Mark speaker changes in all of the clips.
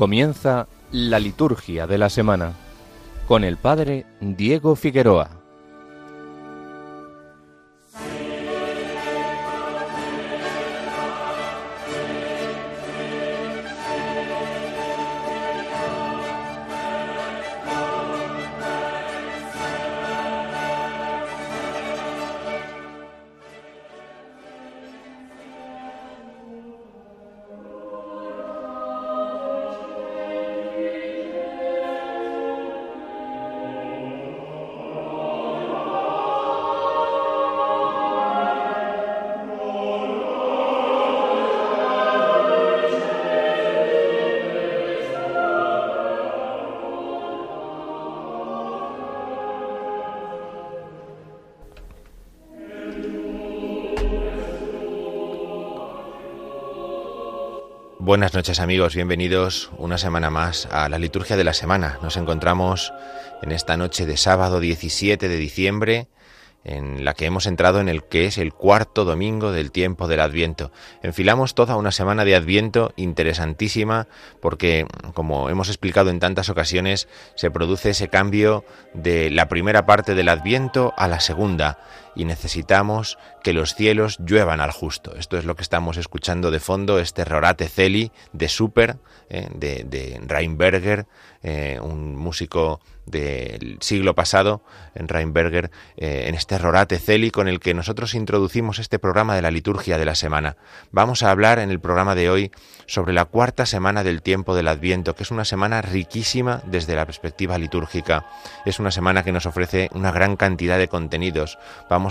Speaker 1: Comienza la liturgia de la semana con el Padre Diego Figueroa.
Speaker 2: Buenas noches amigos, bienvenidos una semana más a la liturgia de la semana. Nos encontramos en esta noche de sábado 17 de diciembre en la que hemos entrado en el que es el cuarto domingo del tiempo del Adviento. Enfilamos toda una semana de Adviento interesantísima porque, como hemos explicado en tantas ocasiones, se produce ese cambio de la primera parte del Adviento a la segunda y necesitamos que los cielos lluevan al justo. Esto es lo que estamos escuchando de fondo, este Rorate Celi de Super, eh, de, de Reinberger, eh, un músico del siglo pasado, en Reinberger, eh, en este Rorate Celi con el que nosotros introducimos este programa de la liturgia de la semana. Vamos a hablar en el programa de hoy sobre la cuarta semana del tiempo del Adviento, que es una semana riquísima desde la perspectiva litúrgica. Es una semana que nos ofrece una gran cantidad de contenidos.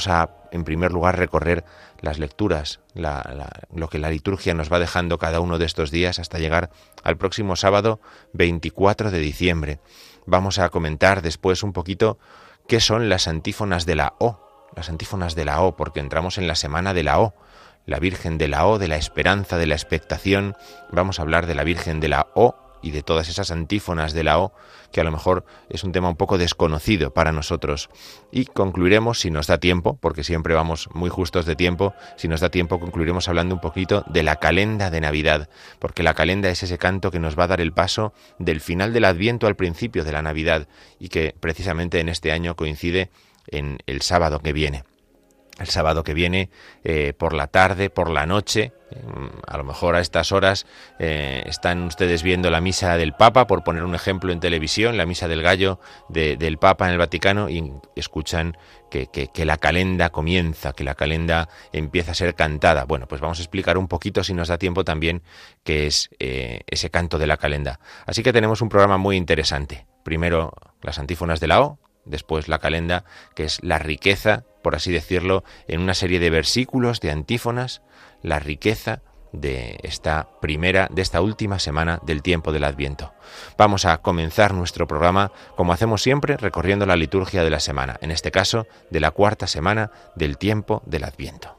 Speaker 2: A, en primer lugar, recorrer las lecturas, lo que la liturgia nos va dejando cada uno de estos días hasta llegar al próximo sábado 24 de diciembre. Vamos a comentar después un poquito qué son las antífonas de la O, las antífonas de la O, porque entramos en la semana de la O, la Virgen de la O, de la esperanza, de la expectación. Vamos a hablar de la Virgen de la O y de todas esas antífonas de la O, que a lo mejor es un tema un poco desconocido para nosotros. Y concluiremos, si nos da tiempo, porque siempre vamos muy justos de tiempo, si nos da tiempo concluiremos hablando un poquito de la calenda de Navidad, porque la calenda es ese canto que nos va a dar el paso del final del Adviento al principio de la Navidad, y que precisamente en este año coincide en el sábado que viene el sábado que viene, eh, por la tarde, por la noche, a lo mejor a estas horas eh, están ustedes viendo la misa del Papa, por poner un ejemplo en televisión, la misa del gallo del Papa en el Vaticano, y escuchan que, que, la calenda comienza, que la calenda empieza a ser cantada. Bueno, pues vamos a explicar un poquito, si nos da tiempo también, qué es eh, ese canto de la calenda. Así que tenemos un programa muy interesante. Primero las antífonas de la O, después la calenda, que es la riqueza, por así decirlo, en una serie de versículos, de antífonas, la riqueza de esta primera, de esta última semana del tiempo del Adviento. Vamos a comenzar nuestro programa, como hacemos siempre, recorriendo la liturgia de la semana, en este caso, de la cuarta semana del tiempo del Adviento.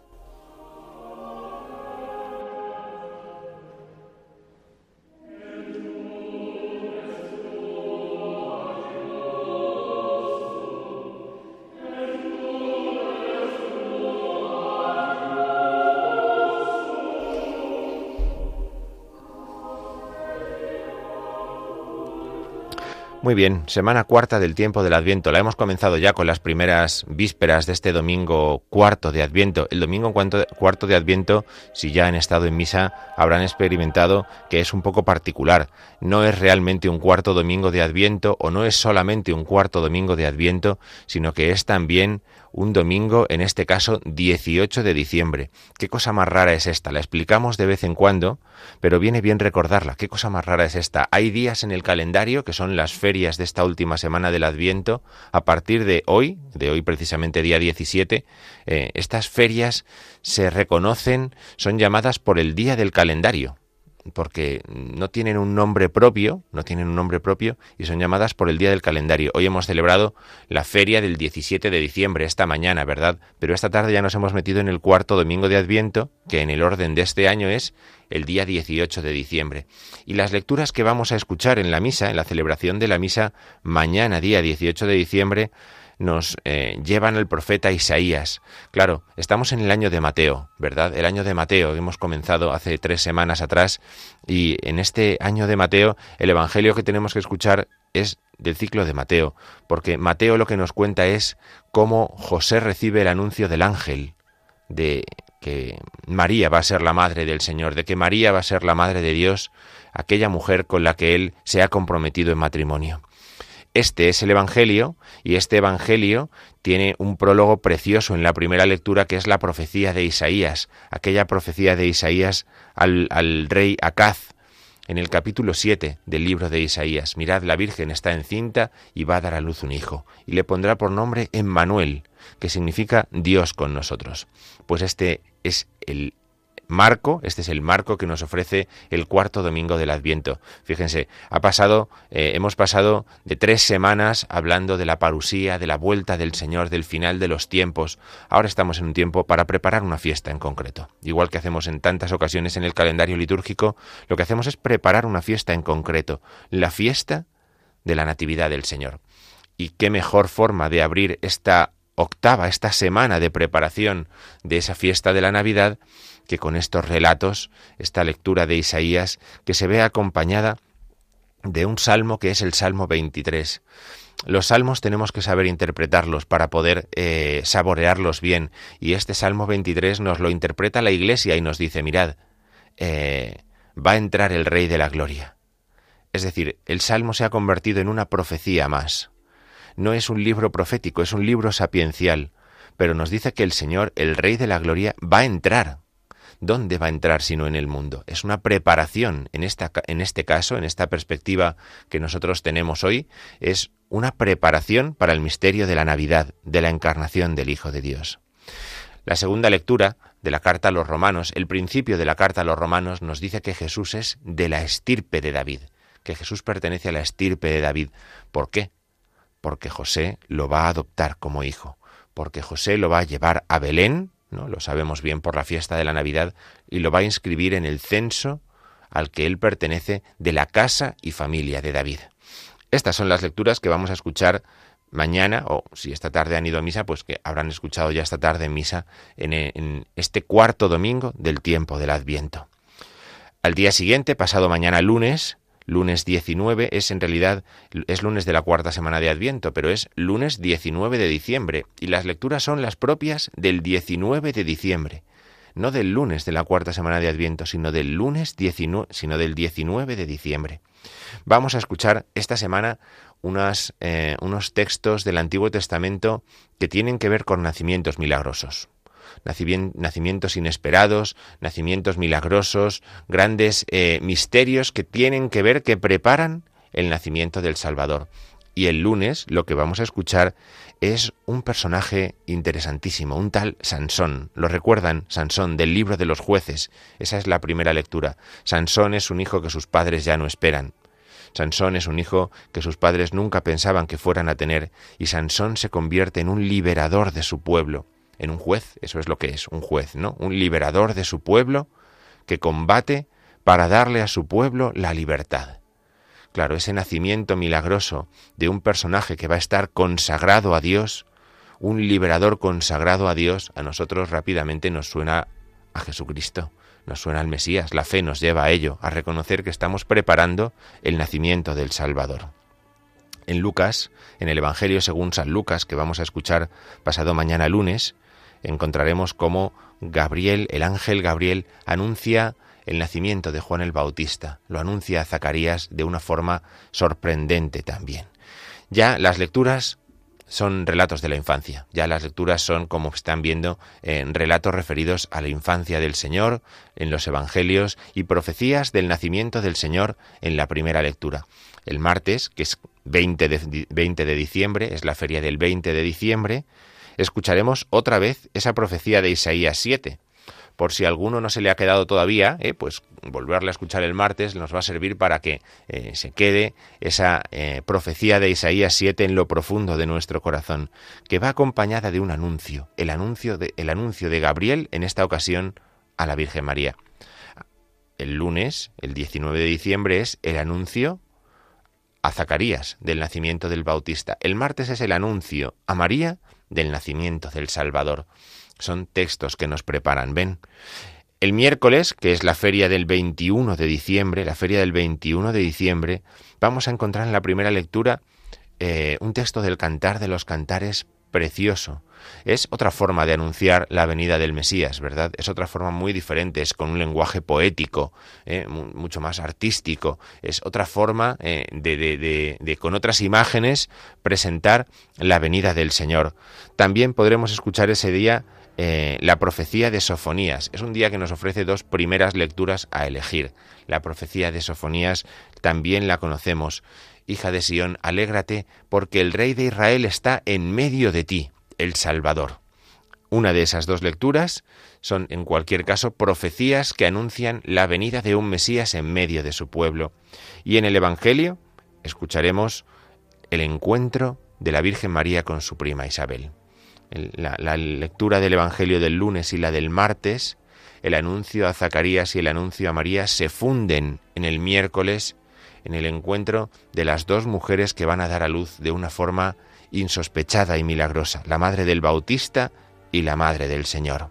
Speaker 2: Muy bien, semana cuarta del tiempo del Adviento. La hemos comenzado ya con las primeras vísperas de este domingo cuarto de Adviento. El domingo cuarto de Adviento, si ya han estado en misa, habrán experimentado que es un poco particular. No es realmente un cuarto domingo de Adviento o no es solamente un cuarto domingo de Adviento, sino que es también un domingo, en este caso 18 de diciembre. ¿Qué cosa más rara es esta? La explicamos de vez en cuando, pero viene bien recordarla. ¿Qué cosa más rara es esta? Hay días en el calendario, que son las ferias de esta última semana del Adviento, a partir de hoy, de hoy precisamente día 17, eh, estas ferias se reconocen, son llamadas por el día del calendario porque no tienen un nombre propio, no tienen un nombre propio y son llamadas por el día del calendario. Hoy hemos celebrado la feria del 17 de diciembre, esta mañana, ¿verdad? Pero esta tarde ya nos hemos metido en el cuarto domingo de Adviento, que en el orden de este año es el día 18 de diciembre. Y las lecturas que vamos a escuchar en la misa, en la celebración de la misa mañana, día 18 de diciembre, nos eh, llevan al profeta Isaías. Claro, estamos en el año de Mateo, ¿verdad? El año de Mateo, hemos comenzado hace tres semanas atrás, y en este año de Mateo el Evangelio que tenemos que escuchar es del ciclo de Mateo, porque Mateo lo que nos cuenta es cómo José recibe el anuncio del ángel de que María va a ser la madre del Señor, de que María va a ser la madre de Dios, aquella mujer con la que él se ha comprometido en matrimonio. Este es el Evangelio y este Evangelio tiene un prólogo precioso en la primera lectura que es la profecía de Isaías, aquella profecía de Isaías al, al rey Acaz, en el capítulo 7 del libro de Isaías. Mirad, la Virgen está encinta y va a dar a luz un hijo, y le pondrá por nombre Emmanuel, que significa Dios con nosotros. Pues este es el marco, este es el marco que nos ofrece el cuarto domingo del Adviento. Fíjense, ha pasado, eh, hemos pasado de tres semanas hablando de la parusía, de la vuelta del Señor, del final de los tiempos. Ahora estamos en un tiempo para preparar una fiesta en concreto. Igual que hacemos en tantas ocasiones en el calendario litúrgico, lo que hacemos es preparar una fiesta en concreto, la fiesta de la Natividad del Señor. Y qué mejor forma de abrir esta octava, esta semana de preparación de esa fiesta de la Navidad, que con estos relatos, esta lectura de Isaías, que se ve acompañada de un salmo que es el Salmo 23. Los salmos tenemos que saber interpretarlos para poder eh, saborearlos bien, y este Salmo 23 nos lo interpreta la Iglesia y nos dice, mirad, eh, va a entrar el Rey de la Gloria. Es decir, el Salmo se ha convertido en una profecía más no es un libro profético, es un libro sapiencial, pero nos dice que el Señor, el Rey de la Gloria, va a entrar. ¿Dónde va a entrar sino en el mundo? Es una preparación, en, en este caso, en esta perspectiva que nosotros tenemos hoy, es una preparación para el misterio de la Navidad, de la encarnación del Hijo de Dios. La segunda lectura de la carta a los romanos, el principio de la carta a los romanos nos dice que Jesús es de la estirpe de David, que Jesús pertenece a la estirpe de David. ¿Por qué? porque José lo va a adoptar como hijo, porque José lo va a llevar a Belén, Lo sabemos bien por la fiesta de la Navidad y lo va a inscribir en el censo al que él pertenece de la casa y familia de David. Estas son las lecturas que vamos a escuchar mañana, o si esta tarde han ido a misa, pues que habrán escuchado ya esta tarde en misa en este cuarto domingo del tiempo del Adviento. Al día siguiente, pasado mañana lunes, lunes 19 es en realidad es lunes de la cuarta semana de Adviento, pero es lunes 19 de diciembre y las lecturas son las propias del 19 de diciembre, no del lunes de la cuarta semana de Adviento, sino del lunes 19, sino del 19 de diciembre. Vamos a escuchar esta semana eh, unos textos del Antiguo Testamento que tienen que ver con nacimientos milagrosos nacimientos inesperados, nacimientos milagrosos, grandes eh, misterios que tienen que ver, que preparan el nacimiento del Salvador. Y el lunes lo que vamos a escuchar es un personaje interesantísimo, un tal Sansón. ¿Lo recuerdan? Sansón, del libro de los jueces. Esa es la primera lectura. Sansón es un hijo que sus padres ya no esperan. Sansón es un hijo que sus padres nunca pensaban que fueran a tener, y Sansón se convierte en un liberador de su pueblo en un juez, eso es lo que es, un juez, ¿no? Un liberador de su pueblo que combate para darle a su pueblo la libertad. Claro, ese nacimiento milagroso de un personaje que va a estar consagrado a Dios, un liberador consagrado a Dios, a nosotros rápidamente nos suena a Jesucristo, nos suena al Mesías, la fe nos lleva a ello, a reconocer que estamos preparando el nacimiento del Salvador en Lucas, en el Evangelio según San Lucas, que vamos a escuchar pasado mañana lunes, encontraremos cómo Gabriel, el ángel Gabriel, anuncia el nacimiento de Juan el Bautista, lo anuncia Zacarías de una forma sorprendente también. Ya las lecturas son relatos de la infancia. Ya las lecturas son, como están viendo, en relatos referidos a la infancia del Señor en los Evangelios y profecías del nacimiento del Señor en la primera lectura. El martes, que es 20 de, 20 de diciembre, es la feria del 20 de diciembre, escucharemos otra vez esa profecía de Isaías 7. Por si alguno no se le ha quedado todavía, eh, pues volverle a escuchar el martes nos va a servir para que eh, se quede esa eh, profecía de Isaías 7 en lo profundo de nuestro corazón, que va acompañada de un anuncio, el anuncio de, el anuncio de Gabriel en esta ocasión a la Virgen María. El lunes, el 19 de diciembre, es el anuncio a Zacarías del nacimiento del Bautista. El martes es el anuncio a María del nacimiento del Salvador. Son textos que nos preparan. Ven. El miércoles, que es la feria del 21 de diciembre, la feria del 21 de diciembre, vamos a encontrar en la primera lectura eh, un texto del Cantar de los Cantares precioso. Es otra forma de anunciar la venida del Mesías, ¿verdad? Es otra forma muy diferente, es con un lenguaje poético, ¿eh? mucho más artístico. Es otra forma eh, de, de, de, con otras imágenes, presentar la venida del Señor. También podremos escuchar ese día eh, la profecía de Sofonías. Es un día que nos ofrece dos primeras lecturas a elegir. La profecía de Sofonías también la conocemos. Hija de Sión, alégrate, porque el rey de Israel está en medio de ti, el Salvador. Una de esas dos lecturas son, en cualquier caso, profecías que anuncian la venida de un Mesías en medio de su pueblo. Y en el Evangelio escucharemos el encuentro de la Virgen María con su prima Isabel. La, la, lectura del Evangelio del lunes y la del martes, el anuncio a Zacarías y el anuncio a María se funden en el miércoles en el encuentro de las dos mujeres que van a dar a luz de una forma insospechada y milagrosa, la madre del Bautista y la madre del Señor.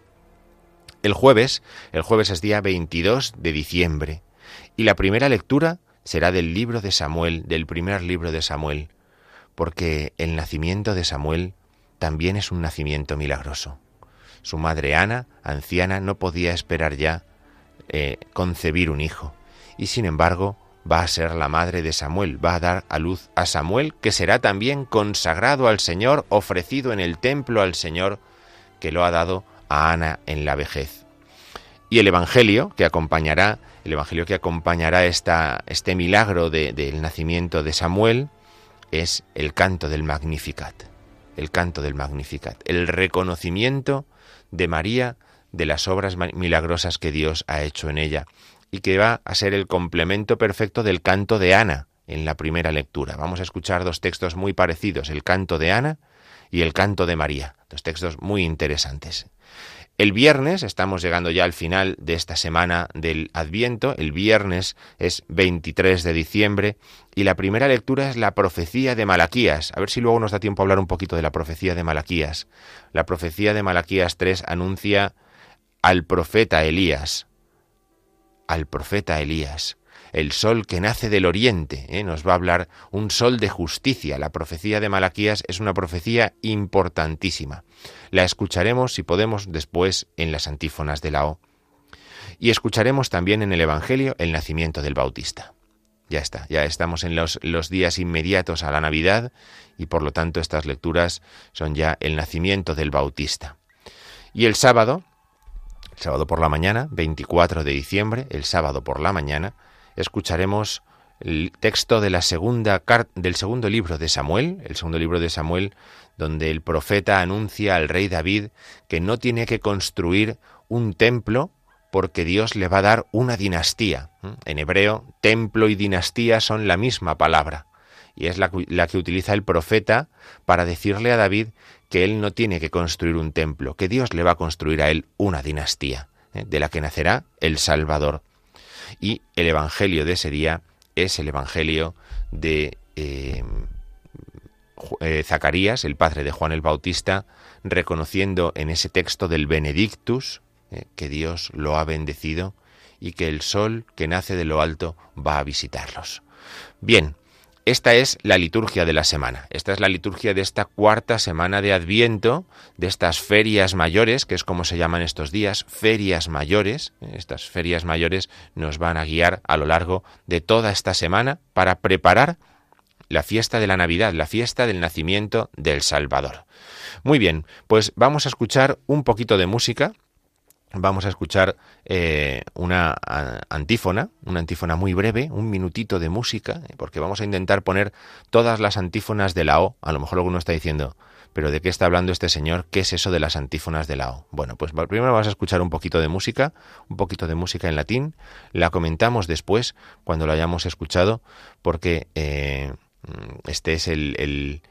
Speaker 2: El jueves, el jueves es día 22 de diciembre, y la primera lectura será del libro de Samuel, del primer libro de Samuel, porque el nacimiento de Samuel también es un nacimiento milagroso. Su madre Ana, anciana, no podía esperar ya eh, concebir un hijo, y sin embargo va a ser la madre de Samuel, va a dar a luz a Samuel, que será también consagrado al Señor, ofrecido en el templo al Señor, que lo ha dado a Ana en la vejez. Y el Evangelio que acompañará, el Evangelio que acompañará esta, este milagro del nacimiento de Samuel, es el canto del Magnificat, el canto del Magnificat, el reconocimiento de María de las obras milagrosas que Dios ha hecho en ella y que va a ser el complemento perfecto del canto de Ana en la primera lectura. Vamos a escuchar dos textos muy parecidos, el canto de Ana y el canto de María, dos textos muy interesantes. El viernes, estamos llegando ya al final de esta semana del Adviento, el viernes es 23 de diciembre y la primera lectura es la profecía de Malaquías. A ver si luego nos da tiempo a hablar un poquito de la profecía de Malaquías. La profecía de Malaquías 3 anuncia al profeta Elías, al profeta Elías. El sol que nace del oriente, ¿eh? nos va a hablar un sol de justicia. La profecía de Malaquías es una profecía importantísima. La escucharemos, si podemos, después en las antífonas de la O. Y escucharemos también en el Evangelio el nacimiento del Bautista. Ya está, ya estamos en los, los, días inmediatos a la Navidad y por lo tanto estas lecturas son ya el nacimiento del Bautista. Y el sábado sábado por la mañana, 24 de diciembre, el sábado por la mañana, escucharemos el texto del segundo libro de Samuel, el segundo libro de Samuel, donde el profeta anuncia al rey David que no tiene que construir un templo porque Dios le va a dar una dinastía. En hebreo, templo y dinastía son la misma palabra, y es la que utiliza el profeta para decirle a David que él no tiene que construir un templo, que Dios le va a construir a él una dinastía, ¿eh? de la que nacerá el Salvador. Y el Evangelio de ese día es el Evangelio de eh, eh, Zacarías, el padre de Juan el Bautista, reconociendo en ese texto del Benedictus que Dios lo ha bendecido y que el sol que nace de lo alto va a visitarlos. Bien, esta es la liturgia de la semana. Esta es la liturgia de esta cuarta semana de Adviento, de estas ferias mayores, que es como se llaman estos días, ferias mayores. Estas ferias mayores nos van a guiar a lo largo de toda esta semana para preparar la fiesta de la Navidad, la fiesta del nacimiento del Salvador. Muy bien, pues vamos a escuchar un poquito de música vamos a escuchar eh, una antífona, una antífona muy breve, un minutito de música, porque vamos a intentar poner todas las antífonas de la O. A lo mejor alguno está diciendo, pero ¿de qué está hablando este señor? ¿Qué es eso de las antífonas de la O? Bueno, pues primero vamos a escuchar un poquito de música, un poquito de música en latín, la comentamos después, cuando lo hayamos escuchado, porque eh, este es el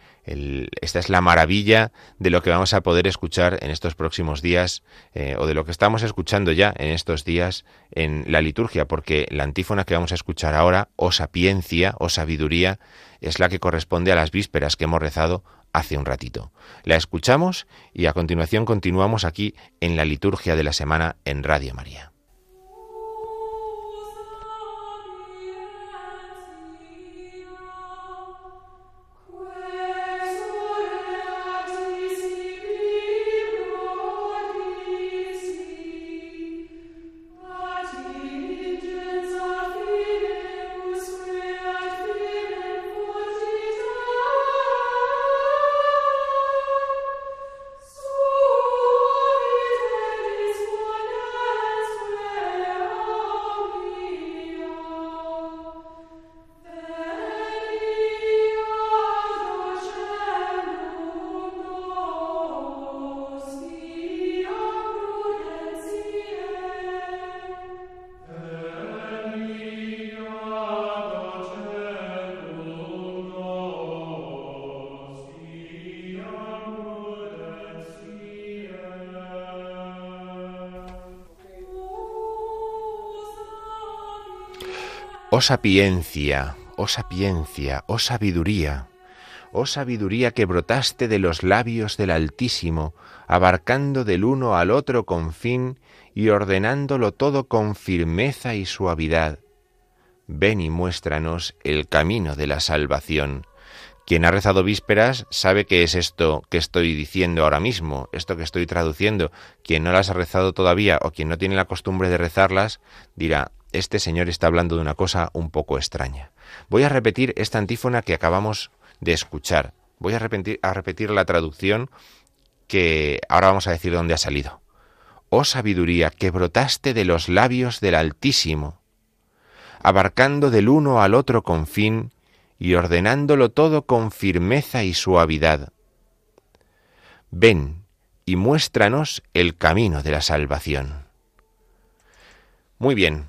Speaker 2: esta es la maravilla de lo que vamos a poder escuchar en estos próximos días, eh, o de lo que estamos escuchando ya en estos días en la liturgia, porque la antífona que vamos a escuchar ahora, o sapiencia, o sabiduría, es la que corresponde a las vísperas que hemos rezado hace un ratito. La escuchamos y a continuación continuamos aquí en la liturgia de la semana en Radio María. Oh sapiencia, oh sapiencia, oh sabiduría, oh sabiduría que brotaste de los labios del Altísimo, abarcando del uno al otro con fin y ordenándolo todo con firmeza y suavidad. Ven y muéstranos el camino de la salvación. Quien ha rezado vísperas sabe qué es esto que estoy diciendo ahora mismo, esto que estoy traduciendo. Quien no las ha rezado todavía o quien no tiene la costumbre de rezarlas dirá, este señor está hablando de una cosa un poco extraña. Voy a repetir esta antífona que acabamos de escuchar. Voy a repetir, a repetir la traducción que ahora vamos a decir dónde ha salido. Oh sabiduría que brotaste de los labios del Altísimo, abarcando del uno al otro con fin y ordenándolo todo con firmeza y suavidad. Ven y muéstranos el camino de la salvación. Muy bien,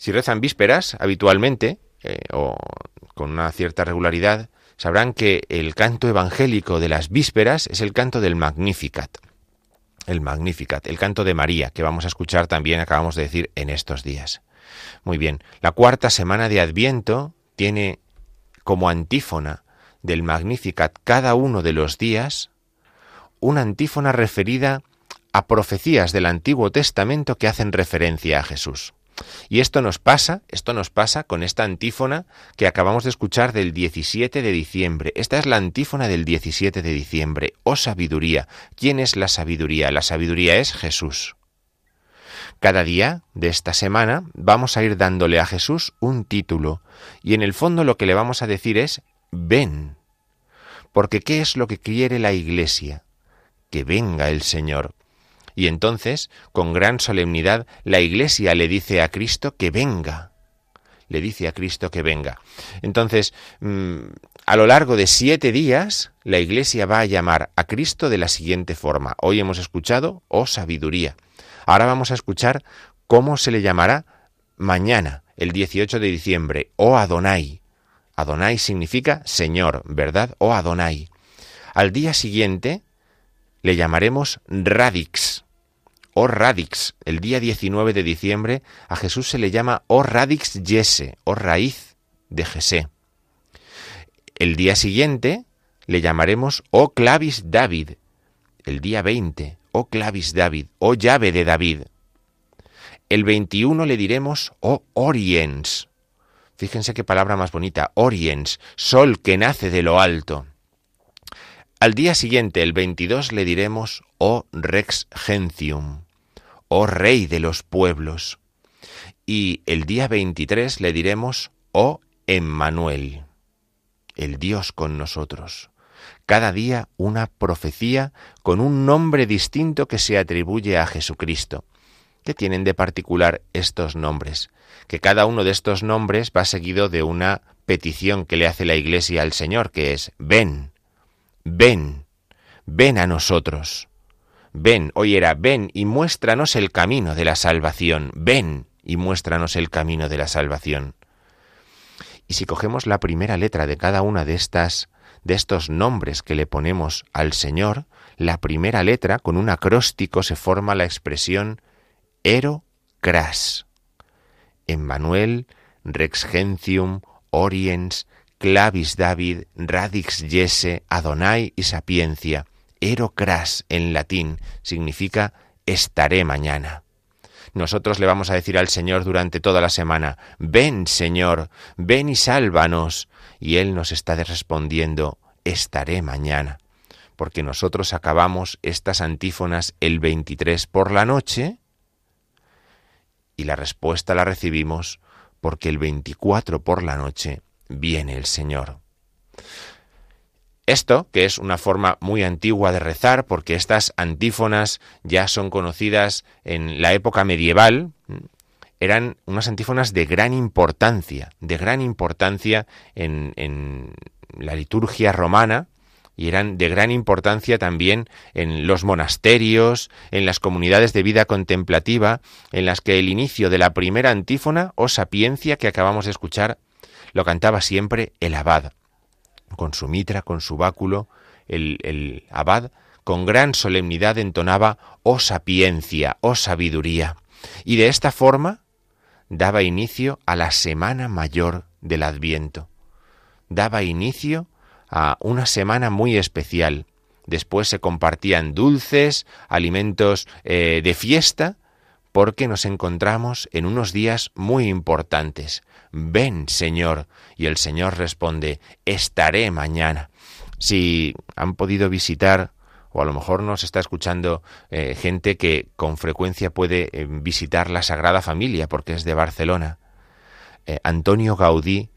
Speaker 2: si rezan vísperas habitualmente, eh, o con una cierta regularidad, sabrán que el canto evangélico de las vísperas es el canto del Magnificat. El Magnificat, el canto de María, que vamos a escuchar también, acabamos de decir, en estos días. Muy bien, la cuarta semana de Adviento tiene como antífona del Magnificat cada uno de los días una antífona referida a profecías del Antiguo Testamento que hacen referencia a Jesús. Y esto nos pasa, esto nos pasa con esta antífona que acabamos de escuchar del 17 de diciembre. Esta es la antífona del 17 de diciembre. Oh sabiduría. ¿Quién es la sabiduría? La sabiduría es Jesús. Cada día de esta semana vamos a ir dándole a Jesús un título y en el fondo lo que le vamos a decir es ven. Porque ¿qué es lo que quiere la Iglesia? Que venga el Señor. Y entonces, con gran solemnidad, la Iglesia le dice a Cristo que venga. Le dice a Cristo que venga. Entonces, mm, a lo largo de siete días, la Iglesia va a llamar a Cristo de la siguiente forma. Hoy hemos escuchado, oh sabiduría. Ahora vamos a escuchar cómo se le llamará mañana, el 18 de diciembre, oh Adonai. Adonai significa Señor, ¿verdad? Oh Adonai. Al día siguiente, le llamaremos Radix. O Radix. El día 19 de diciembre a Jesús se le llama O Radix Yese, o raíz de Jesé. El día siguiente le llamaremos O Clavis David. El día 20, O Clavis David, O llave de David. El 21 le diremos O Oriens. Fíjense qué palabra más bonita, Oriens, sol que nace de lo alto. Al día siguiente, el 22, le diremos, oh Rex Gentium, oh Rey de los pueblos. Y el día 23 le diremos, oh Emmanuel, el Dios con nosotros. Cada día una profecía con un nombre distinto que se atribuye a Jesucristo. ¿Qué tienen de particular estos nombres? Que cada uno de estos nombres va seguido de una petición que le hace la Iglesia al Señor, que es, ven, ven, ven a nosotros. Ven, hoy era, ven y muéstranos el camino de la salvación. Ven y muéstranos el camino de la salvación. Y si cogemos la primera letra de cada una de estas de estos nombres que le ponemos al Señor, la primera letra, con un acróstico, se forma la expresión Ero Cras. Emmanuel, Rex Gentium, Oriens, Clavis David, Radix Jesse, Adonai y Sapiencia. Ero Cras en latín significa estaré mañana. Nosotros le vamos a decir al Señor durante toda la semana, ven Señor, ven y sálvanos. Y Él nos está respondiendo, estaré mañana. Porque nosotros acabamos estas antífonas el 23 por la noche y la respuesta la recibimos porque el 24 por la noche viene el Señor. Esto, que es una forma muy antigua de rezar, porque estas antífonas ya son conocidas en la época medieval, eran unas antífonas de gran importancia, de gran importancia en, en la liturgia romana, y eran de gran importancia también en los monasterios, en las comunidades de vida contemplativa, en las que el inicio de la primera antífona o sapiencia que acabamos de escuchar lo cantaba siempre el abad con su mitra, con su báculo, el, abad con gran solemnidad entonaba oh sapiencia, oh sabiduría, y de esta forma daba inicio a la semana mayor del Adviento. Daba inicio a una semana muy especial. Después se compartían dulces, alimentos eh, de fiesta, porque nos encontramos en unos días muy importantes. Ven, Señor. Y el Señor responde, estaré mañana. Si han podido visitar, o a lo mejor nos está escuchando eh, gente que con frecuencia puede eh, visitar la Sagrada Familia, porque es de Barcelona. Eh, Antonio Gaudí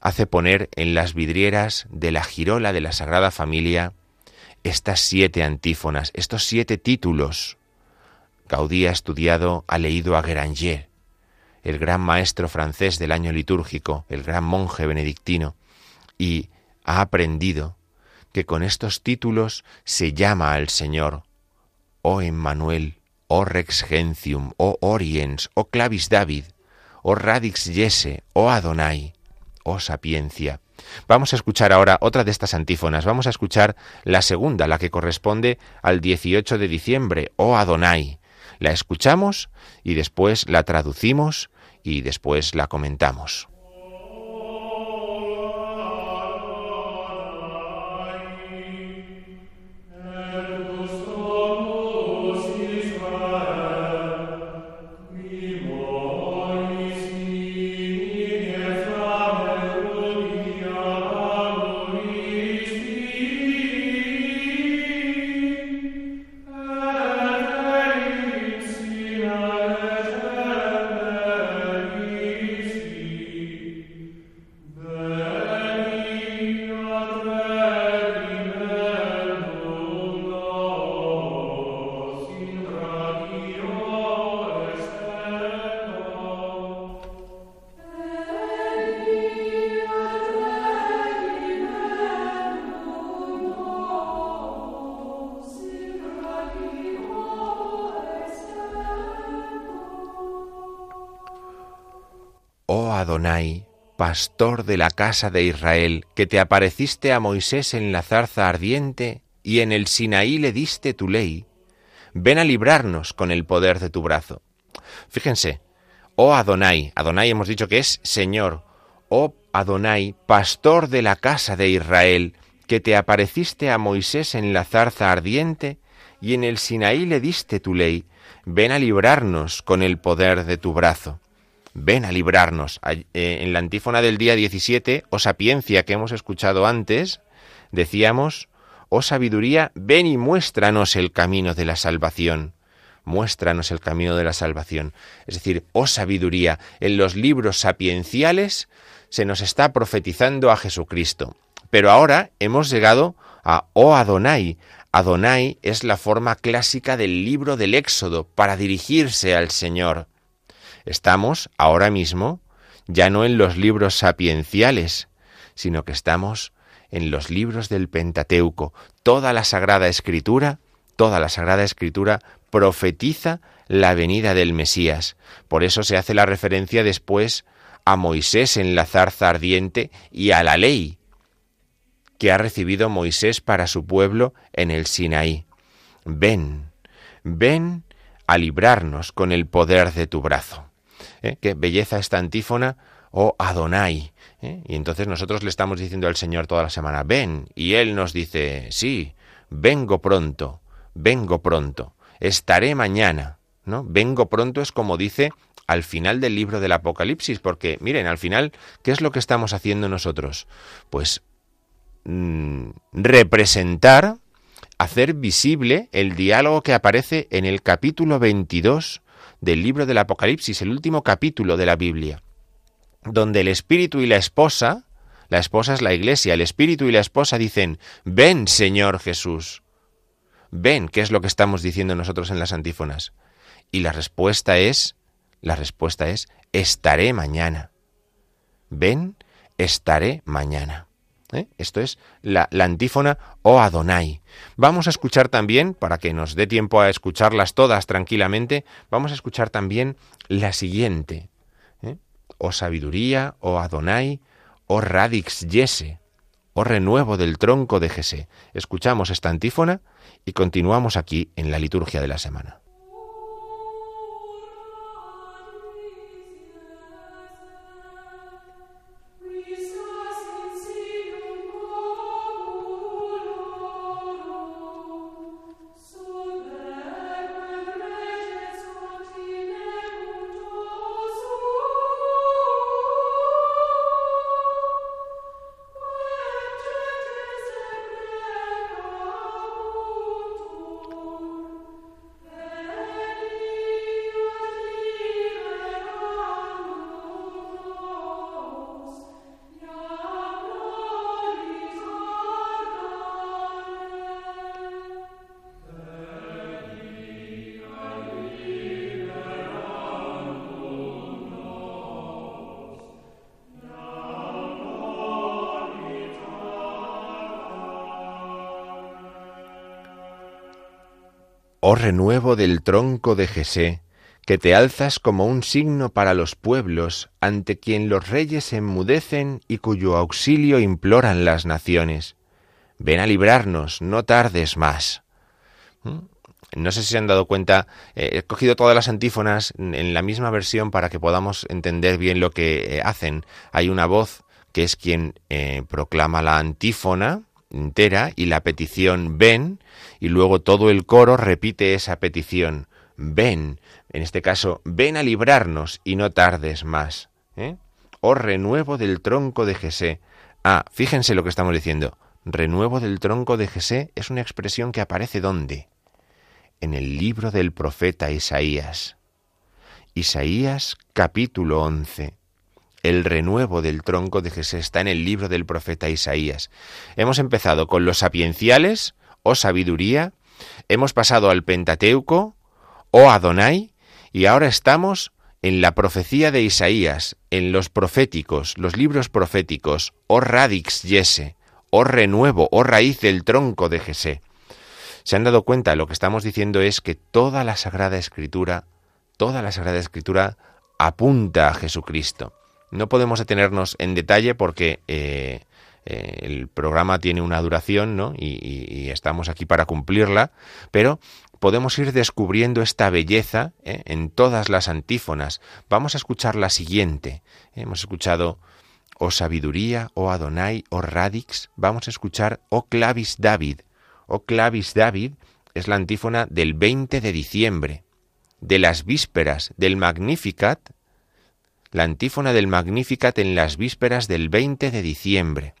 Speaker 2: hace poner en las vidrieras de la girola de la Sagrada Familia estas siete antífonas, estos siete títulos. Gaudí ha estudiado, ha leído a Granger, el gran maestro francés del año litúrgico, el gran monje benedictino, y ha aprendido que con estos títulos se llama al Señor, oh Emmanuel, oh Rex Gentium, oh Oriens, oh Clavis David, oh Radix Jesse, oh Adonai, oh Sapiencia. Vamos a escuchar ahora otra de estas antífonas. Vamos a escuchar la segunda, la que corresponde al 18 de diciembre, oh Adonai. La escuchamos y después la traducimos y después la comentamos. Pastor de la casa de Israel, que te apareciste a Moisés en la zarza ardiente y en el Sinaí le diste tu ley, ven a librarnos con el poder de tu brazo. Fíjense, oh Adonai, Adonai hemos dicho que es Señor, oh Adonai, pastor de la casa de Israel, que te apareciste a Moisés en la zarza ardiente y en el Sinaí le diste tu ley, ven a librarnos con el poder de tu brazo ven a librarnos. Eh, en la antífona del día 17, o sapiencia que hemos escuchado antes, decíamos, oh sabiduría, ven y muéstranos el camino de la salvación. Muéstranos el camino de la salvación. Es decir, oh sabiduría, en los libros sapienciales se nos está profetizando a Jesucristo. Pero ahora hemos llegado a Oh Adonai. Adonai es la forma clásica del libro del Éxodo para dirigirse al Señor. Estamos ahora mismo ya no en los libros sapienciales, sino que estamos en los libros del Pentateuco. Toda la Sagrada Escritura, toda la Sagrada Escritura profetiza la venida del Mesías. Por eso se hace la referencia después a Moisés en la zarza ardiente y a la ley. que ha recibido Moisés para su pueblo en el Sinaí. Ven, ven a librarnos con el poder de tu brazo. ¿Eh? Qué belleza esta antífona, oh Adonai. ¿Eh? Y entonces nosotros le estamos diciendo al Señor toda la semana, ven, y Él nos dice, sí, vengo pronto, vengo pronto, estaré mañana. ¿no? Vengo pronto es como dice al final del libro del Apocalipsis, porque miren, al final, ¿qué es lo que estamos haciendo nosotros? Pues mm, representar, hacer visible el diálogo que aparece en el capítulo 22 del libro del Apocalipsis, el último capítulo de la Biblia, donde el espíritu y la esposa, la esposa es la iglesia, el espíritu y la esposa dicen, ven Señor Jesús, ven, ¿qué es lo que estamos diciendo nosotros en las antífonas? Y la respuesta es, la respuesta es, estaré mañana. Ven, estaré mañana. ¿Eh? Esto es la, antífona O Adonai. Vamos a escuchar también, para que nos dé tiempo a escucharlas todas tranquilamente, vamos a escuchar también la siguiente. ¿eh? O sabiduría, O Adonai, O radix yese, O renuevo del tronco de Jesé. Escuchamos esta antífona y continuamos aquí en la liturgia de la semana. Renuevo del tronco de Jesé, que te alzas como un signo para los pueblos, ante quien los reyes enmudecen y cuyo auxilio imploran las naciones. Ven a librarnos, no tardes más. ¿Mm? No sé si se han dado cuenta, eh, he cogido todas las antífonas en la misma versión para que podamos entender bien lo que eh, hacen. Hay una voz que es quien eh, proclama la antífona, entera y la petición ven y luego todo el coro repite esa petición ven, en este caso ven a librarnos y no tardes más. ¿eh? Oh renuevo del tronco de Jesé. Ah, fíjense lo que estamos diciendo. Renuevo del tronco de Jesé es una expresión que aparece ¿dónde? En el libro del profeta Isaías. Isaías capítulo 11 el renuevo del tronco de Jesús está en el libro del profeta Isaías. Hemos empezado con los sapienciales, o sabiduría, hemos pasado al Pentateuco, o Adonai, y ahora estamos en la profecía de Isaías, en los proféticos, los libros proféticos, o radix yese, o renuevo, o raíz del tronco de Jesé. ¿Se han dado cuenta? Lo que estamos diciendo es que toda la Sagrada Escritura, toda la Sagrada Escritura apunta a Jesucristo. No podemos detenernos en detalle porque eh, eh, el programa tiene una duración ¿no? y, estamos aquí para cumplirla, pero podemos ir descubriendo esta belleza ¿eh? en todas las antífonas. Vamos a escuchar la siguiente. Hemos escuchado O sabiduría, O Adonai, O radix. Vamos a escuchar O clavis David. O clavis David es la antífona del 20 de diciembre, de las vísperas del Magnificat la antífona del Magnificat en las vísperas del 20 de diciembre.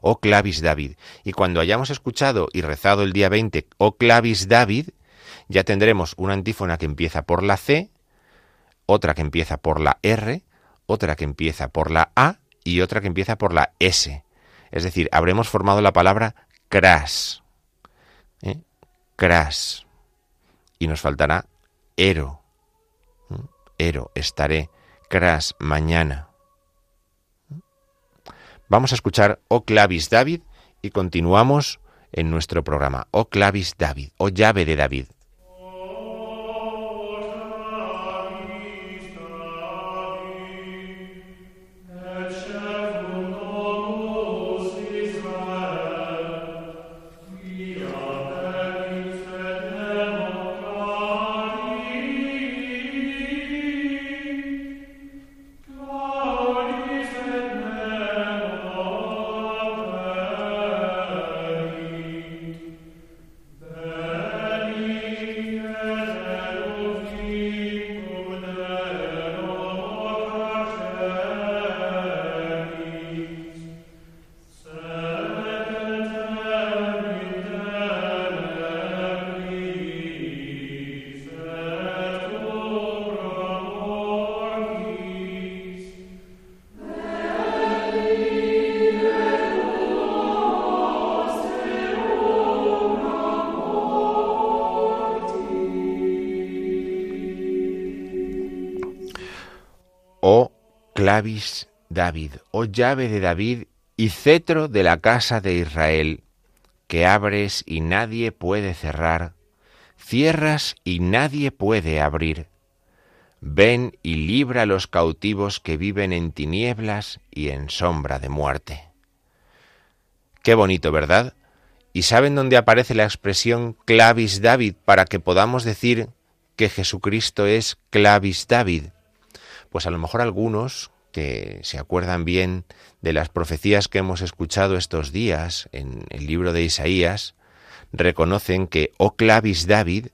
Speaker 2: Oh clavis David. Y cuando hayamos escuchado y rezado el día 20, oh clavis David, ya tendremos una antífona que empieza por la C, otra que empieza por la R, otra que empieza por la A y otra que empieza por la S. Es decir, habremos formado la palabra cras. ¿eh? Cras. Y nos faltará ero. ¿eh? Ero, estaré. Cras mañana. Vamos a escuchar O Clavis David y continuamos en nuestro programa. O Clavis David, o llave de David. Clavis David, oh llave de David y cetro de la casa de Israel, que abres y nadie puede cerrar, cierras y nadie puede abrir. Ven y libra a los cautivos que viven en tinieblas y en sombra de muerte. Qué bonito, ¿verdad? ¿Y saben dónde aparece la expresión clavis David para que podamos decir que Jesucristo es clavis David? Pues a lo mejor algunos que se acuerdan bien de las profecías que hemos escuchado estos días en el libro de Isaías, reconocen que O clavis David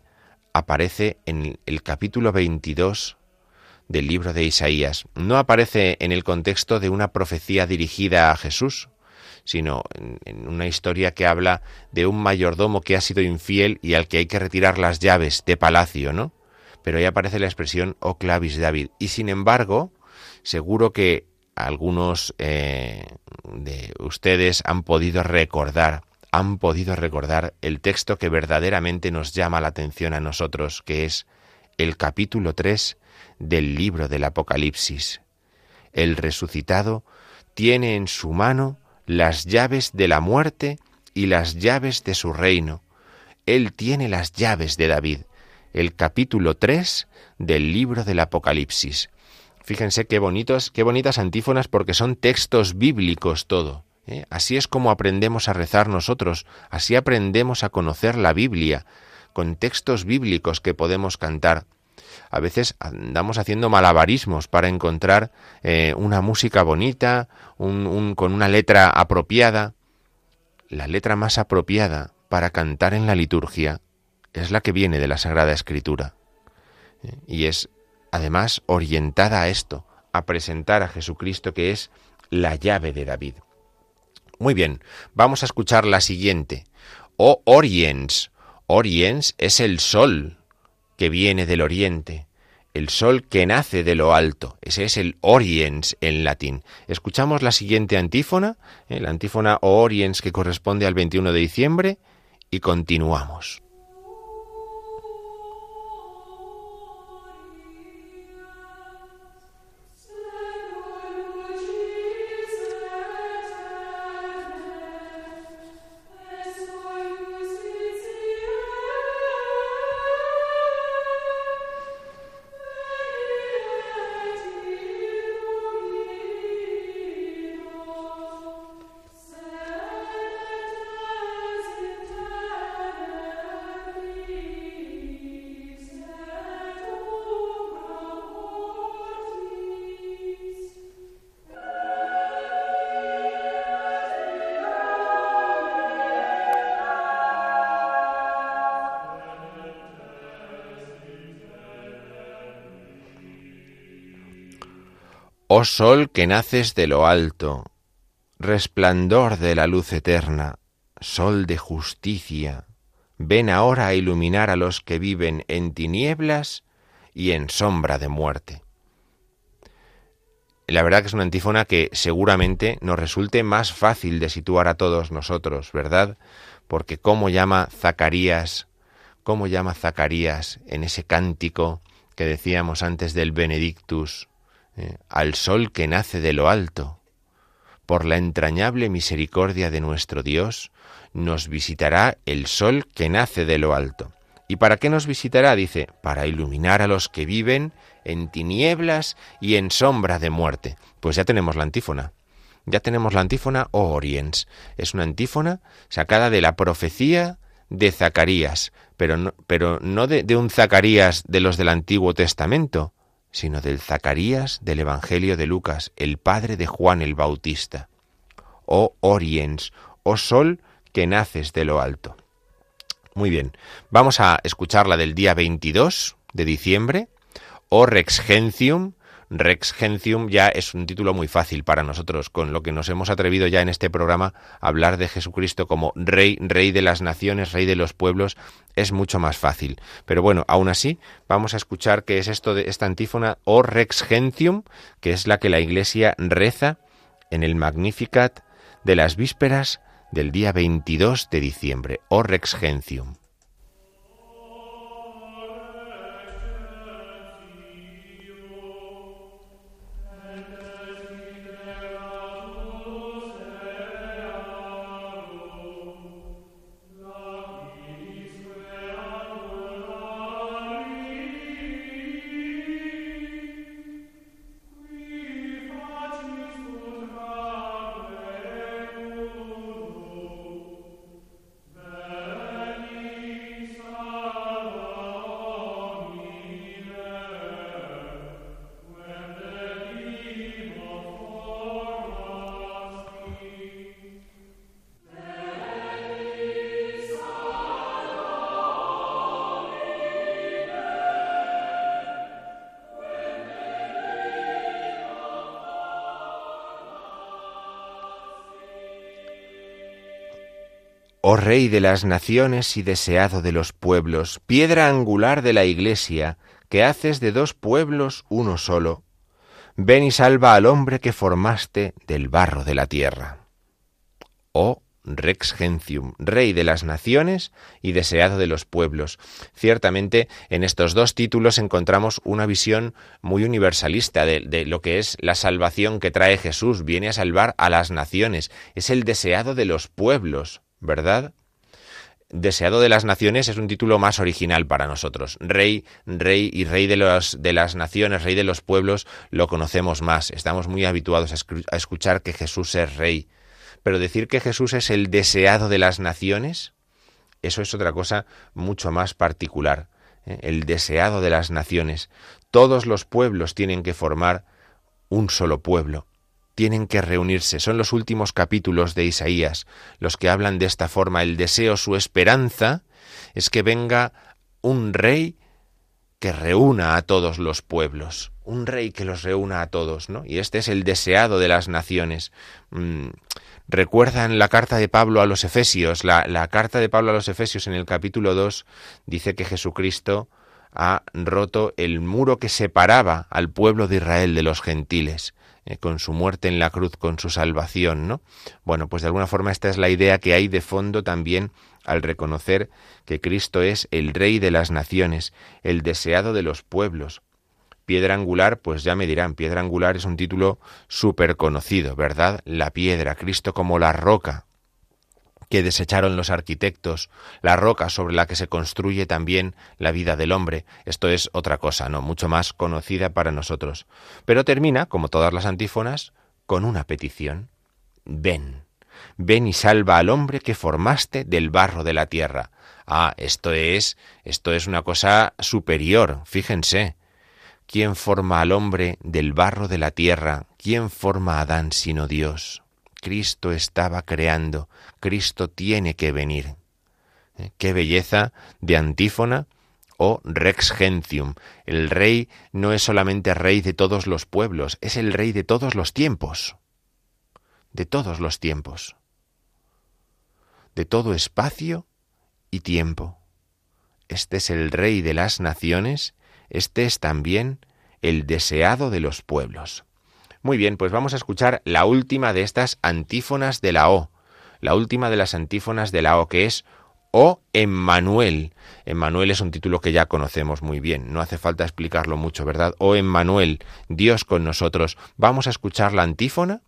Speaker 2: aparece en el capítulo 22 del libro de Isaías. No aparece en el contexto de una profecía dirigida a Jesús, sino en, una historia que habla de un mayordomo que ha sido infiel y al que hay que retirar las llaves de palacio, ¿no? Pero ahí aparece la expresión O clavis David. Y sin embargo, seguro que algunos eh, de ustedes han podido recordar han podido recordar el texto que verdaderamente nos llama la atención a nosotros, que es el capítulo 3 del libro del Apocalipsis. El resucitado tiene en su mano las llaves de la muerte y las llaves de su reino. Él tiene las llaves de David. El capítulo 3 del libro del Apocalipsis. Fíjense qué bonitos, qué bonitas antífonas porque son textos bíblicos todo. ¿eh? Así es como aprendemos a rezar nosotros, así aprendemos a conocer la Biblia, con textos bíblicos que podemos cantar. A veces andamos haciendo malabarismos para encontrar eh, una música bonita, con una letra apropiada. La letra más apropiada para cantar en la liturgia es la que viene de la Sagrada Escritura. ¿eh? Y es además orientada a esto, a presentar a Jesucristo que es la llave de David. Muy bien, vamos a escuchar la siguiente. O Oriens. Oriens es el sol que viene del oriente, el sol que nace de lo alto. Ese es el Oriens en latín. Escuchamos la siguiente antífona, eh, la antífona O Oriens que corresponde al 21 de diciembre, y continuamos. Oh sol que naces de lo alto, resplandor de la luz eterna, sol de justicia, ven ahora a iluminar a los que viven en tinieblas y en sombra de muerte. La verdad que es una antífona que seguramente nos resulte más fácil de situar a todos nosotros, ¿verdad? Porque cómo llama Zacarías, cómo llama Zacarías en ese cántico que decíamos antes del Benedictus, eh, al sol que nace de lo alto. Por la entrañable misericordia de nuestro Dios, nos visitará el sol que nace de lo alto. ¿Y para qué nos visitará? Dice, para iluminar a los que viven en tinieblas y en sombra de muerte. Pues ya tenemos la antífona. Ya tenemos la antífona o Oriens. Es una antífona sacada de la profecía de Zacarías, pero no, pero no de un Zacarías de los del Antiguo Testamento, sino del Zacarías del Evangelio de Lucas, el padre de Juan el Bautista. Oh Oriens, oh sol que naces de lo alto. Muy bien, vamos a escuchar la del día 22 de diciembre, O Rex Gentium, Rex Gentium ya es un título muy fácil para nosotros, con lo que nos hemos atrevido ya en este programa a hablar de Jesucristo como Rey, Rey de las naciones, Rey de los pueblos, es mucho más fácil. Pero bueno, aún así, vamos a escuchar qué es esto de esta antífona O Rex Gentium, que es la que la Iglesia reza en el Magnificat de las vísperas del día 22 de diciembre, O Rex Gentium. Oh Rey de las naciones y deseado de los pueblos, piedra angular de la Iglesia, que haces de dos pueblos uno solo, ven y salva al hombre que formaste del barro de la tierra. Oh Rex Gentium, Rey de las naciones y deseado de los pueblos. Ciertamente, en estos dos títulos encontramos una visión muy universalista de, de, lo que es la salvación que trae Jesús. Viene a salvar a las naciones. Es el deseado de los pueblos. ¿Verdad? Deseado de las naciones es un título más original para nosotros. Rey, rey y rey de, de las naciones, rey de los pueblos, lo conocemos más. Estamos muy habituados a escuchar que Jesús es rey. Pero decir que Jesús es el deseado de las naciones, eso es otra cosa mucho más particular. ¿eh? El deseado de las naciones. Todos los pueblos tienen que formar un solo pueblo tienen que reunirse. Son los últimos capítulos de Isaías los que hablan de esta forma. El deseo, su esperanza, es que venga un rey que reúna a todos los pueblos, un rey que los reúna a todos, ¿no? Y este es el deseado de las naciones. Mm, recuerdan la carta de Pablo a los Efesios, la, la carta de Pablo a los Efesios en el capítulo 2 dice que Jesucristo ha roto el muro que separaba al pueblo de Israel de los gentiles. Eh, con su muerte en la cruz, con su salvación, ¿no? Bueno, pues de alguna forma esta es la idea que hay de fondo también al reconocer que Cristo es el Rey de las naciones, el deseado de los pueblos. Piedra angular, pues ya me dirán, piedra angular es un título súper conocido, ¿verdad? La piedra, Cristo como la roca, que desecharon los arquitectos, la roca sobre la que se construye también la vida del hombre. Esto es otra cosa, ¿no? Mucho más conocida para nosotros. Pero termina, como todas las antífonas, con una petición. Ven, ven y salva al hombre que formaste del barro de la tierra. Ah, esto es, esto es una cosa superior, fíjense. ¿Quién forma al hombre del barro de la tierra? ¿Quién forma a Adán sino Dios? Cristo estaba creando, Cristo tiene que venir. ¿Eh? Qué belleza de antífona o rex gentium. El rey no es solamente rey de todos los pueblos, es el rey de todos los tiempos. De todos los tiempos. De todo espacio y tiempo. Este es el rey de las naciones, este es también el deseado de los pueblos. Muy bien, pues vamos a escuchar la última de estas antífonas de la O, la última de las antífonas de la O, que es O Emmanuel. Emmanuel es un título que ya conocemos muy bien, no hace falta explicarlo mucho, ¿verdad? O Emmanuel, Dios con nosotros. Vamos a escuchar la antífona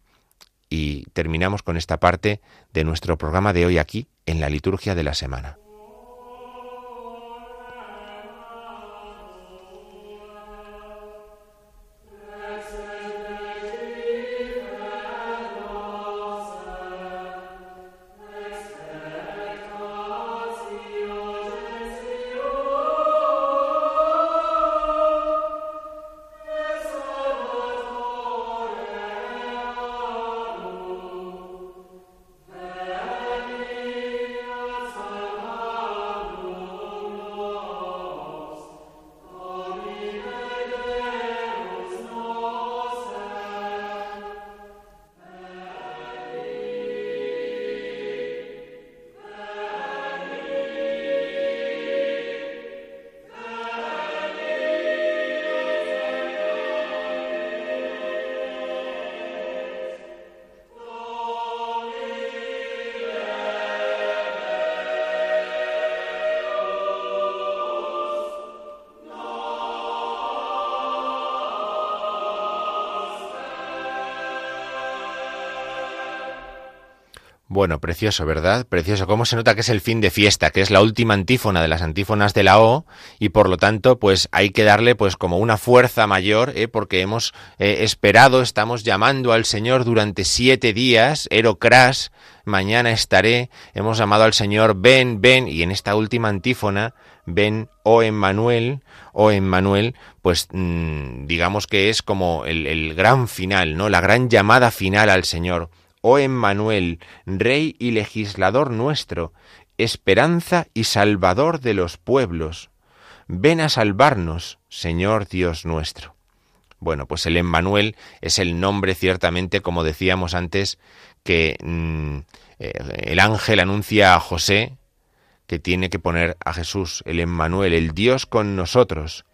Speaker 2: y terminamos con esta parte de nuestro programa de hoy aquí en la liturgia de la semana. Bueno, precioso, ¿verdad? Precioso. ¿Cómo se nota que es el fin de fiesta, que es la última antífona de las antífonas de la O y por lo tanto, pues hay que darle pues como una fuerza mayor, ¿eh? porque hemos eh, esperado, estamos llamando al Señor durante siete días, Erocras, mañana estaré, hemos llamado al Señor, ven, ven, y en esta última antífona, ven, oh Emmanuel, oh Emmanuel, pues mm, digamos que es como el gran final, ¿no? La gran llamada final al Señor oh Emmanuel, Rey y legislador nuestro, esperanza y salvador de los pueblos, ven a salvarnos, Señor Dios nuestro. Bueno, pues el Emmanuel es el nombre ciertamente, como decíamos antes, que mm, eh, el ángel anuncia a José que tiene que poner a Jesús, el Emmanuel, el Dios con nosotros.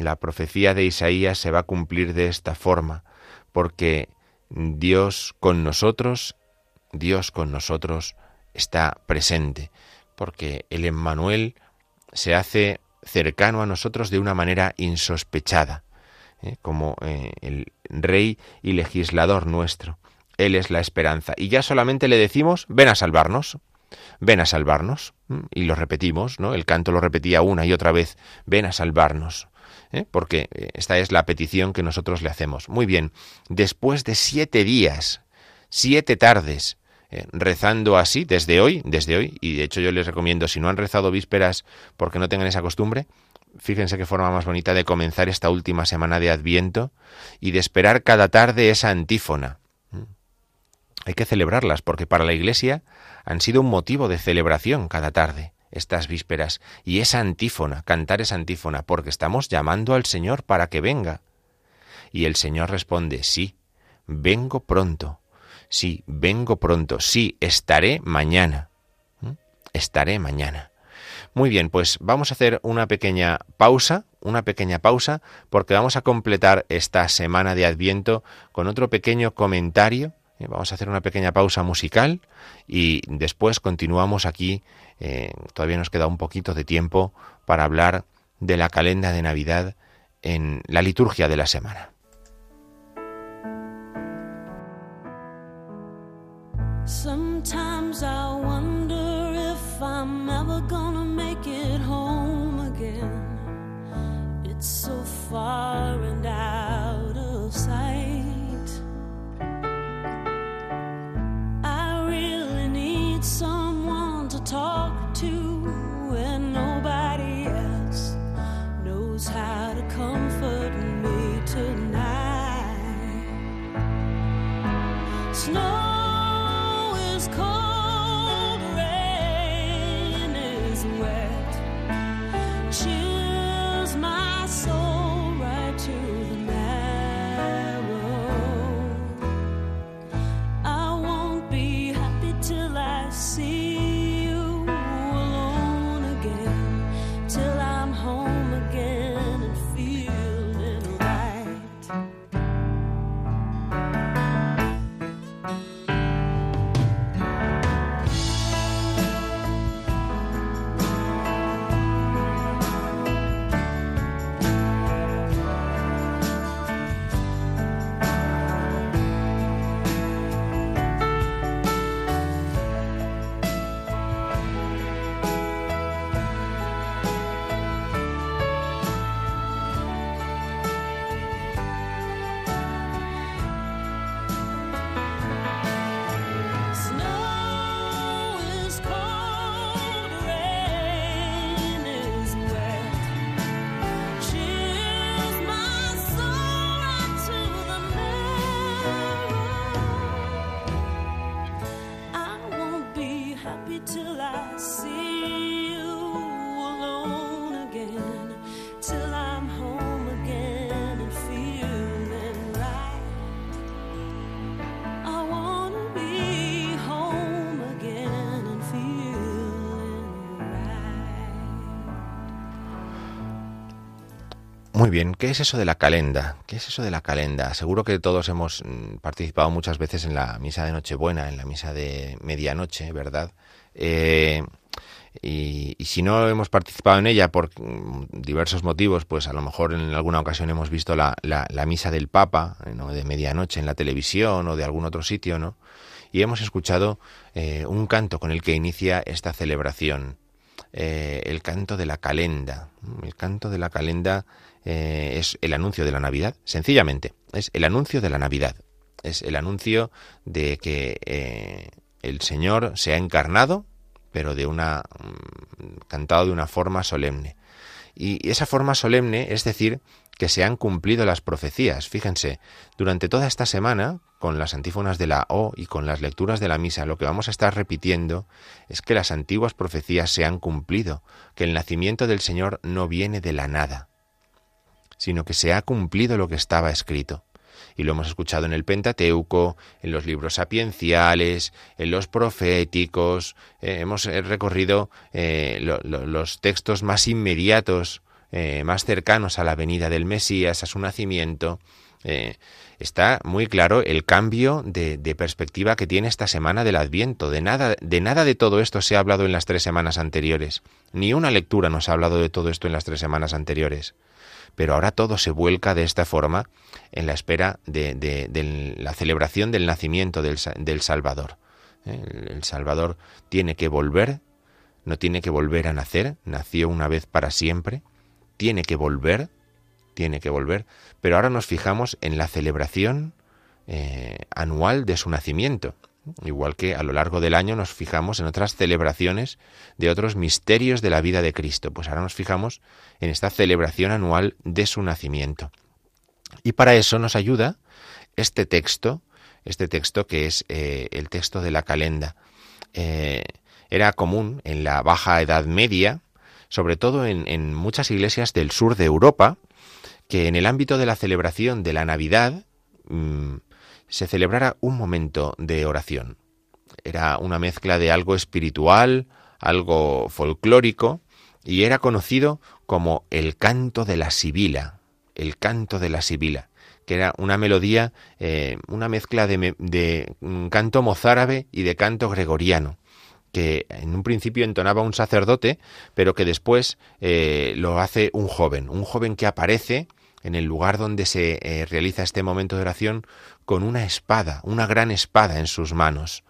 Speaker 2: La profecía de Isaías se va a cumplir de esta forma, porque Dios con nosotros, Dios con nosotros está presente, porque el Emmanuel se hace cercano a nosotros de una manera insospechada, ¿eh? como eh, el rey y legislador nuestro. Él es la esperanza. Y ya solamente le decimos, ven a salvarnos, ven a salvarnos. Y lo repetimos, ¿no? El canto lo repetía una y otra vez, ven a salvarnos. ¿Eh? Porque esta es la petición que nosotros le hacemos. Muy bien, después de siete días, siete tardes, rezando así desde hoy, desde hoy, y de hecho yo les recomiendo, si no han rezado vísperas porque no tengan esa costumbre, fíjense qué forma más bonita de comenzar esta última semana de Adviento y de esperar cada tarde esa antífona. Hay que celebrarlas porque para la Iglesia han sido un motivo de celebración cada tarde, estas vísperas, y esa antífona, cantar esa antífona, porque estamos llamando al Señor para que venga. Y el Señor responde, sí, vengo pronto, sí, vengo pronto, sí, estaré mañana, estaré mañana. Muy bien, pues vamos a hacer una pequeña pausa, una pequeña pausa, porque vamos a completar esta semana de Adviento con otro pequeño comentario. Eh, vamos a hacer una pequeña pausa musical y después continuamos aquí. Eh, todavía nos queda un poquito de tiempo para hablar de la calenda de Navidad en la liturgia de la semana. Bien, ¿qué es eso de la calenda? ¿Qué es eso de la calenda? Seguro que todos hemos mm, participado muchas veces en la misa de Nochebuena, en la misa de medianoche, ¿verdad? Eh, y, si no hemos participado en ella por mm, diversos motivos, pues a lo mejor en alguna ocasión hemos visto la, misa del Papa de medianoche en la televisión o de algún otro sitio, ¿no? Y hemos escuchado eh, un canto con el que inicia esta celebración, eh, el canto de la calenda. El canto de la calenda eh, es el anuncio de la Navidad, sencillamente, es el anuncio de la Navidad, es el anuncio de que eh, el Señor se ha encarnado, pero de una mm, cantado de una forma solemne. Y esa forma solemne es decir que se han cumplido las profecías. Fíjense, durante toda esta semana, con las antífonas de la O y con las lecturas de la misa, lo que vamos a estar repitiendo es que las antiguas profecías se han cumplido, que el nacimiento del Señor no viene de la nada, sino que se ha cumplido lo que estaba escrito. Y lo hemos escuchado en el Pentateuco, en los libros sapienciales, en los proféticos, eh, hemos eh, recorrido eh, los textos más inmediatos, más cercanos a la venida del Mesías, a su nacimiento, está muy claro el cambio de, perspectiva que tiene esta semana del Adviento. De nada, de nada de todo esto se ha hablado en las tres semanas anteriores. Ni una lectura nos ha hablado de todo esto en las tres semanas anteriores. Pero ahora todo se vuelca de esta forma en la espera de, la celebración del nacimiento del, Salvador. ¿eh? El Salvador tiene que volver, no tiene que volver a nacer, nació una vez para siempre, tiene que volver tiene que volver, pero ahora nos fijamos en la celebración eh, anual de su nacimiento, igual que a lo largo del año nos fijamos en otras celebraciones de otros misterios de la vida de Cristo, pues ahora nos fijamos en esta celebración anual de su nacimiento. Y para eso nos ayuda este texto, este texto que es eh, el texto de la calenda. Eh, era común en la Baja Edad Media, sobre todo en muchas iglesias del sur de Europa, que en el ámbito de la celebración de la Navidad mm, se celebrara un momento de oración. Era una mezcla de algo espiritual, algo folclórico, y era conocido como el canto de la sibila, el canto de la sibila, que era una melodía, eh, una mezcla de, de canto mozárabe y de canto gregoriano que en un principio entonaba un sacerdote, pero que después eh, lo hace un joven, un joven que aparece en el lugar donde se eh, realiza este momento de oración con una espada, una gran espada en sus manos.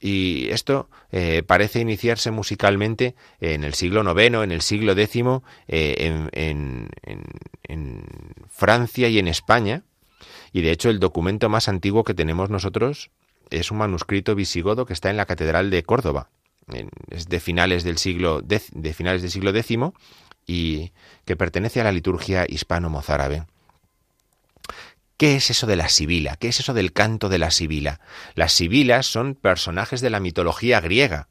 Speaker 2: Y esto eh, parece iniciarse musicalmente en el siglo IX, en el siglo X, eh, en, en, Francia y en España. Y de hecho el documento más antiguo que tenemos nosotros es un manuscrito visigodo que está en la Catedral de Córdoba. Es de finales del siglo, de finales del siglo X y que pertenece a la liturgia hispano-mozárabe. ¿Qué es eso de la sibila? ¿Qué es eso del canto de la sibila? Las sibilas son personajes de la mitología griega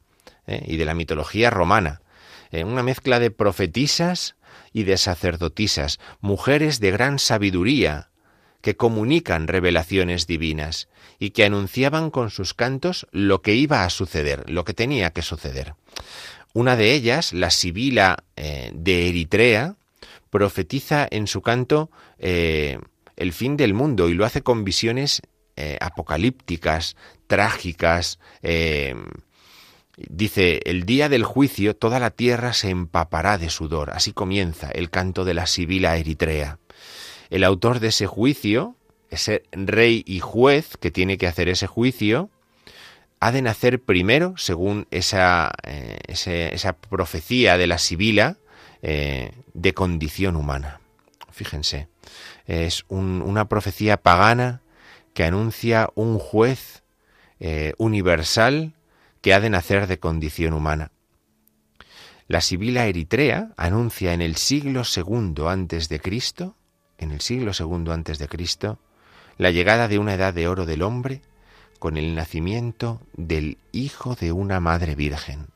Speaker 2: ¿eh? y de la mitología romana, eh, una mezcla de profetisas y de sacerdotisas, mujeres de gran sabiduría, que comunican revelaciones divinas y que anunciaban con sus cantos lo que iba a suceder, lo que tenía que suceder. Una de ellas, la Sibila eh, de Eritrea, profetiza en su canto el fin del mundo y lo hace con visiones eh, apocalípticas, trágicas. dice, el día del juicio toda la tierra se empapará de sudor. Así comienza el canto de la Sibila Eritrea. El autor de ese juicio, ese rey y juez que tiene que hacer ese juicio, ha de nacer primero, según esa, eh, esa profecía de la Sibila, eh, de condición humana. Fíjense, es una profecía pagana que anuncia un juez eh, universal que ha de nacer de condición humana. La Sibila Eritrea anuncia en el siglo segundo antes de Cristo, en el siglo segundo antes de Cristo, la llegada de una edad de oro del hombre con el nacimiento del Hijo de una Madre Virgen.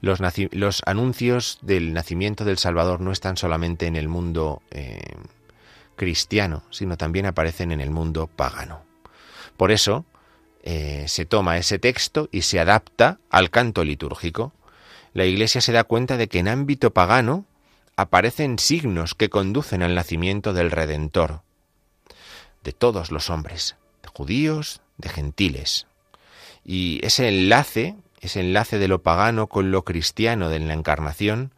Speaker 2: Los, anuncios del nacimiento del Salvador no están solamente en el mundo eh, cristiano, sino también aparecen en el mundo pagano. Por eso eh, se toma ese texto y se adapta al canto litúrgico. La Iglesia se da cuenta de que en ámbito pagano aparecen signos que conducen al nacimiento del Redentor, de todos los hombres, judíos, de gentiles. Y ese enlace, ese enlace de lo pagano con lo cristiano de la encarnación,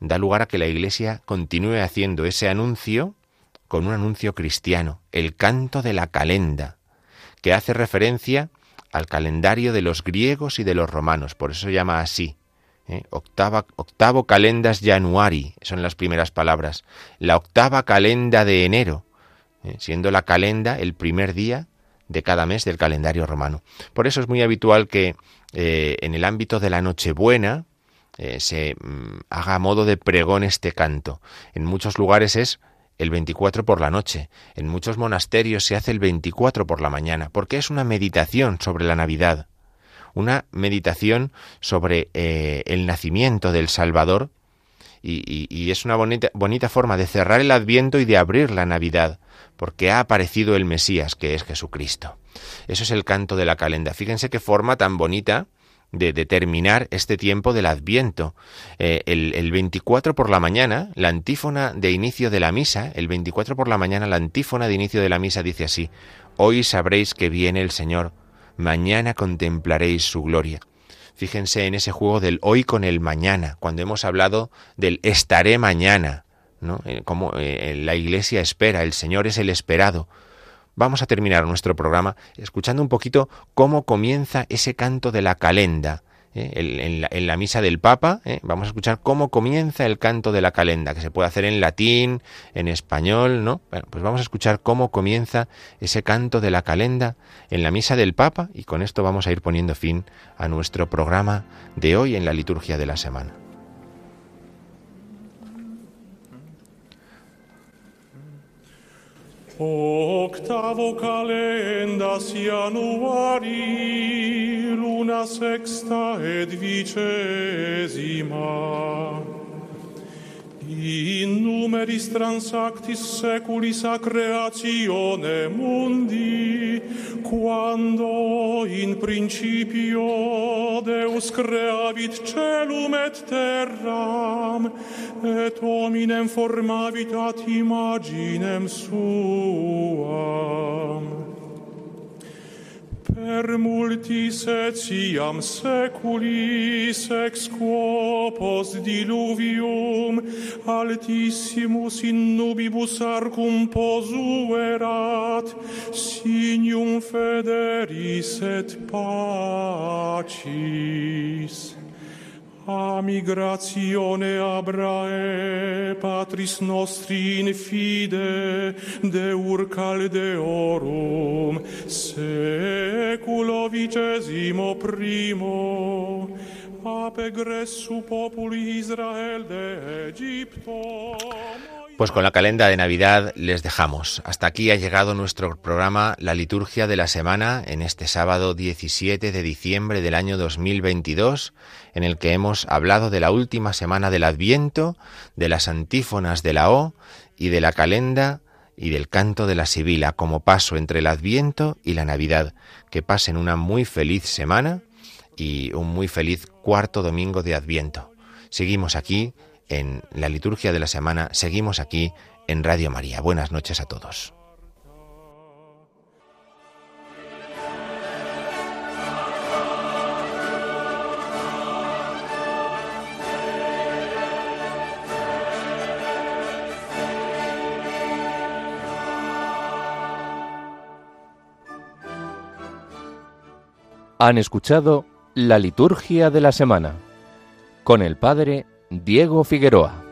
Speaker 2: da lugar a que la Iglesia continúe haciendo ese anuncio con un anuncio cristiano, el canto de la calenda, que hace referencia al calendario de los griegos y de los romanos, por eso llama así. ¿eh? Octava, octavo calendas januari, son las primeras palabras. La octava calenda de enero, ¿eh? siendo la calenda el primer día de cada mes del calendario romano. Por eso es muy habitual que eh, en el ámbito de la Nochebuena eh, se mm, haga a modo de pregón este canto. En muchos lugares es el 24 por la noche, en muchos monasterios se hace el 24 por la mañana, porque es una meditación sobre la Navidad, una meditación sobre eh, el nacimiento del Salvador. Y, es una bonita, bonita forma de cerrar el Adviento y de abrir la Navidad, porque ha aparecido el Mesías, que es Jesucristo. Eso es el canto de la calenda. Fíjense qué forma tan bonita de determinar este tiempo del Adviento. Eh, el, el, 24 por la mañana, la antífona de inicio de la misa, el 24 por la mañana, la antífona de inicio de la misa dice así, Hoy sabréis que viene el Señor, mañana contemplaréis su gloria. Fíjense en ese juego del hoy con el mañana, cuando hemos hablado del estaré mañana, ¿no? Eh, como eh, la iglesia espera, el Señor es el esperado. Vamos a terminar nuestro programa escuchando un poquito cómo comienza ese canto de la calenda, ¿eh? en, la, misa del Papa, vamos a escuchar cómo comienza el canto de la calenda, que se puede hacer en latín, en español, ¿no? Bueno, pues vamos a escuchar cómo comienza ese canto de la calenda en la misa del Papa y con esto vamos a ir poniendo fin a nuestro programa de hoy en la liturgia de la semana.
Speaker 3: Octavo calendas Januari, luna sexta et vicesima. in numeris transactis seculis a creatione mundi, quando in principio Deus creavit celum et terram, et hominem formavit ad imaginem suam per multis etiam seculis ex quopos diluvium altissimus in nubibus arcum posuerat signum federis et pacis. A migratione Abrae, patris nostri in fide, de urcal de orum, seculo vicesimo primo, apegressu populi Israel de Egipto.
Speaker 2: Pues con la calenda de Navidad les dejamos. Hasta aquí ha llegado nuestro programa La Liturgia de la Semana en este sábado 17 de diciembre del año 2022, en el que hemos hablado de la última semana del Adviento, de las antífonas de la O y de la calenda y del canto de la Sibila como paso entre el Adviento y la Navidad. Que pasen una muy feliz semana y un muy feliz cuarto domingo de Adviento. Seguimos aquí en la liturgia de la semana. Seguimos aquí en Radio María. Buenas noches a todos.
Speaker 1: Han escuchado la liturgia de la semana con el Padre Diego Figueroa.